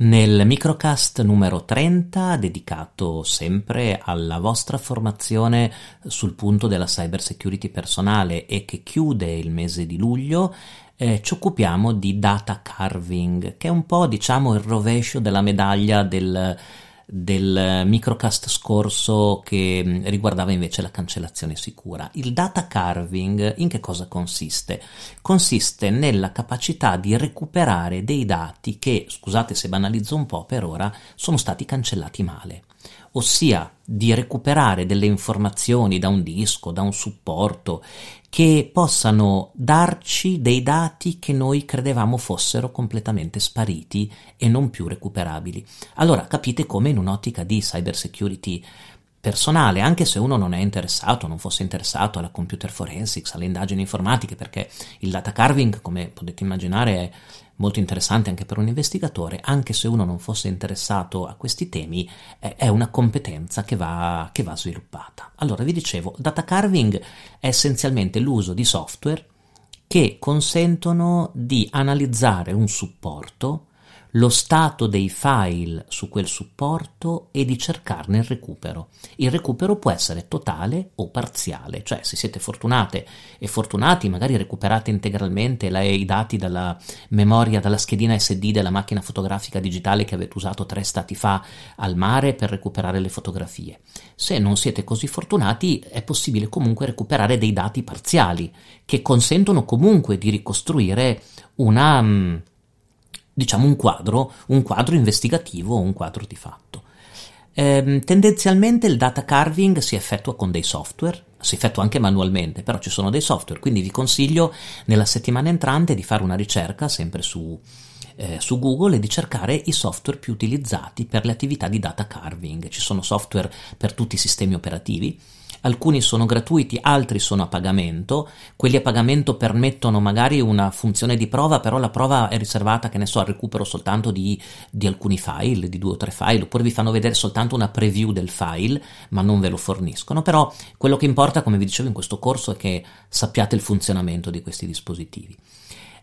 Nel microcast numero 30, dedicato sempre alla vostra formazione sul punto della cyber security personale e che chiude il mese di luglio, eh, ci occupiamo di data carving, che è un po' diciamo il rovescio della medaglia del del microcast scorso che mm, riguardava invece la cancellazione sicura. Il data carving in che cosa consiste? Consiste nella capacità di recuperare dei dati che, scusate se banalizzo un po' per ora, sono stati cancellati male ossia di recuperare delle informazioni da un disco, da un supporto, che possano darci dei dati che noi credevamo fossero completamente spariti e non più recuperabili. Allora capite come in un'ottica di cyber security personale, anche se uno non è interessato, non fosse interessato alla computer forensics, alle indagini informatiche, perché il data carving, come potete immaginare, è molto interessante anche per un investigatore, anche se uno non fosse interessato a questi temi, è una competenza che va, che va sviluppata. Allora, vi dicevo, data carving è essenzialmente l'uso di software che consentono di analizzare un supporto lo stato dei file su quel supporto e di cercarne il recupero. Il recupero può essere totale o parziale, cioè se siete fortunate e fortunati magari recuperate integralmente la, i dati dalla memoria, dalla schedina SD della macchina fotografica digitale che avete usato tre stati fa al mare per recuperare le fotografie. Se non siete così fortunati è possibile comunque recuperare dei dati parziali che consentono comunque di ricostruire una mm, diciamo un quadro, un quadro investigativo o un quadro di fatto. Ehm, tendenzialmente il data carving si effettua con dei software, si effettua anche manualmente, però ci sono dei software, quindi vi consiglio nella settimana entrante di fare una ricerca sempre su, eh, su Google e di cercare i software più utilizzati per le attività di data carving. Ci sono software per tutti i sistemi operativi alcuni sono gratuiti, altri sono a pagamento. Quelli a pagamento permettono magari una funzione di prova, però la prova è riservata, che ne so, al recupero soltanto di, di alcuni file, di due o tre file, oppure vi fanno vedere soltanto una preview del file, ma non ve lo forniscono. Però quello che importa, come vi dicevo in questo corso, è che sappiate il funzionamento di questi dispositivi.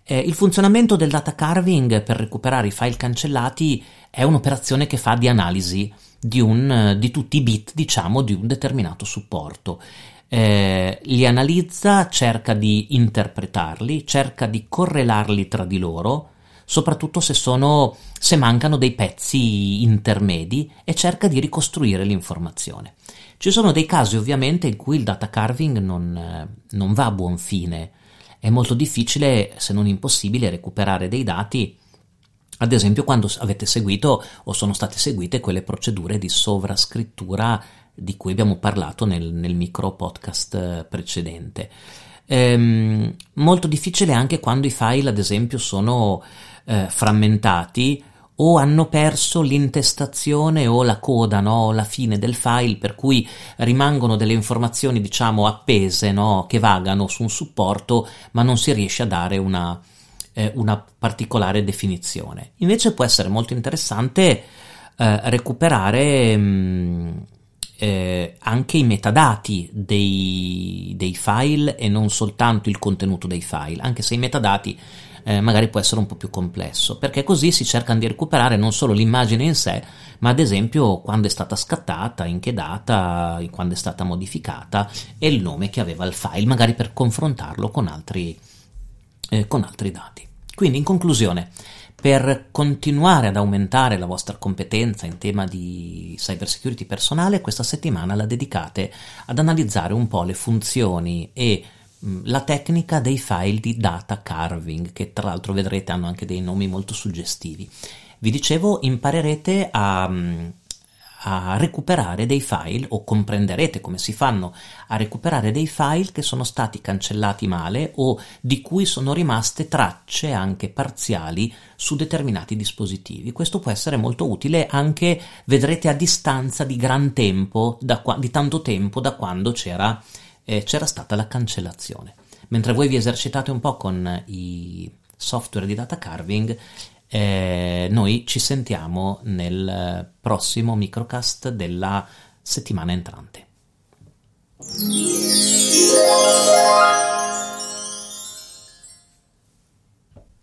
Eh, il funzionamento del data carving per recuperare i file cancellati è un'operazione che fa di analisi di, un, di tutti i bit, diciamo, di un determinato supporto. Eh, li analizza, cerca di interpretarli, cerca di correlarli tra di loro, soprattutto se, sono, se mancano dei pezzi intermedi e cerca di ricostruire l'informazione. Ci sono dei casi ovviamente in cui il data carving non, non va a buon fine, è molto difficile, se non impossibile, recuperare dei dati ad esempio quando avete seguito o sono state seguite quelle procedure di sovrascrittura di cui abbiamo parlato nel, nel micro podcast eh, precedente. Ehm, molto difficile anche quando i file, ad esempio, sono eh, frammentati o hanno perso l'intestazione o la coda, no? la fine del file, per cui rimangono delle informazioni, diciamo, appese, no? che vagano su un supporto, ma non si riesce a dare una, eh, una particolare definizione. Invece può essere molto interessante eh, recuperare mh, mm, eh, anche i metadati dei, dei, file e non soltanto il contenuto dei file, anche se i metadati eh, magari può essere un po' più complesso, perché così si cercano di recuperare non solo l'immagine in sé, ma ad esempio quando è stata scattata, in che data, quando è stata modificata e il nome che aveva il file, magari per confrontarlo con altri, eh, con altri dati. Quindi, in conclusione, per continuare ad aumentare la vostra competenza in tema di cybersecurity personale, questa settimana la dedicate ad analizzare un po' le funzioni e la tecnica dei file di data carving, che tra l'altro vedrete hanno anche dei nomi molto suggestivi. Vi dicevo, imparerete a mh, a recuperare dei file o comprenderete come si fanno a recuperare dei file che sono stati cancellati male o di cui sono rimaste tracce anche parziali su determinati dispositivi. Questo può essere molto utile anche, vedrete, a distanza di gran tempo, qua, di tanto tempo da quando c'era, eh, c'era stata la cancellazione. Mentre voi vi esercitate un po' con i software di data carving, eh, noi ci sentiamo nel prossimo microcast della settimana entrante.